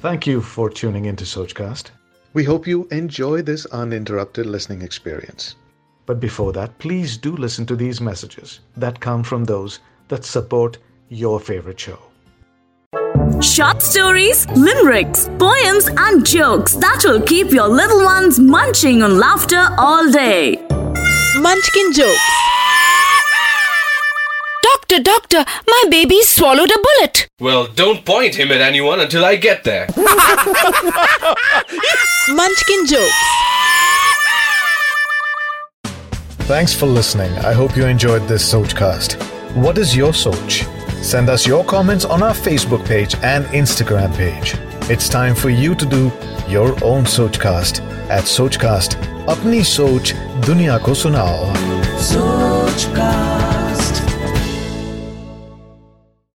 Thank you for tuning into Sochcast. We hope you enjoy this uninterrupted listening experience. But before that, please do listen to these messages that come from those that support your favorite show. Short stories, limericks, poems, and jokes that will keep your little ones munching on laughter all day. Munchkin jokes. Doctor, doctor, my baby swallowed a bullet. Well, don't point him at anyone until I get there. Munchkin jokes. Thanks for listening. I hope you enjoyed this Sochcast. What is your Soch? Send us your comments on our Facebook page and Instagram page. It's time for you to do your own Sochcast at Sochcast. अपनी सोच दुनिया को सुनाओ Sochcast.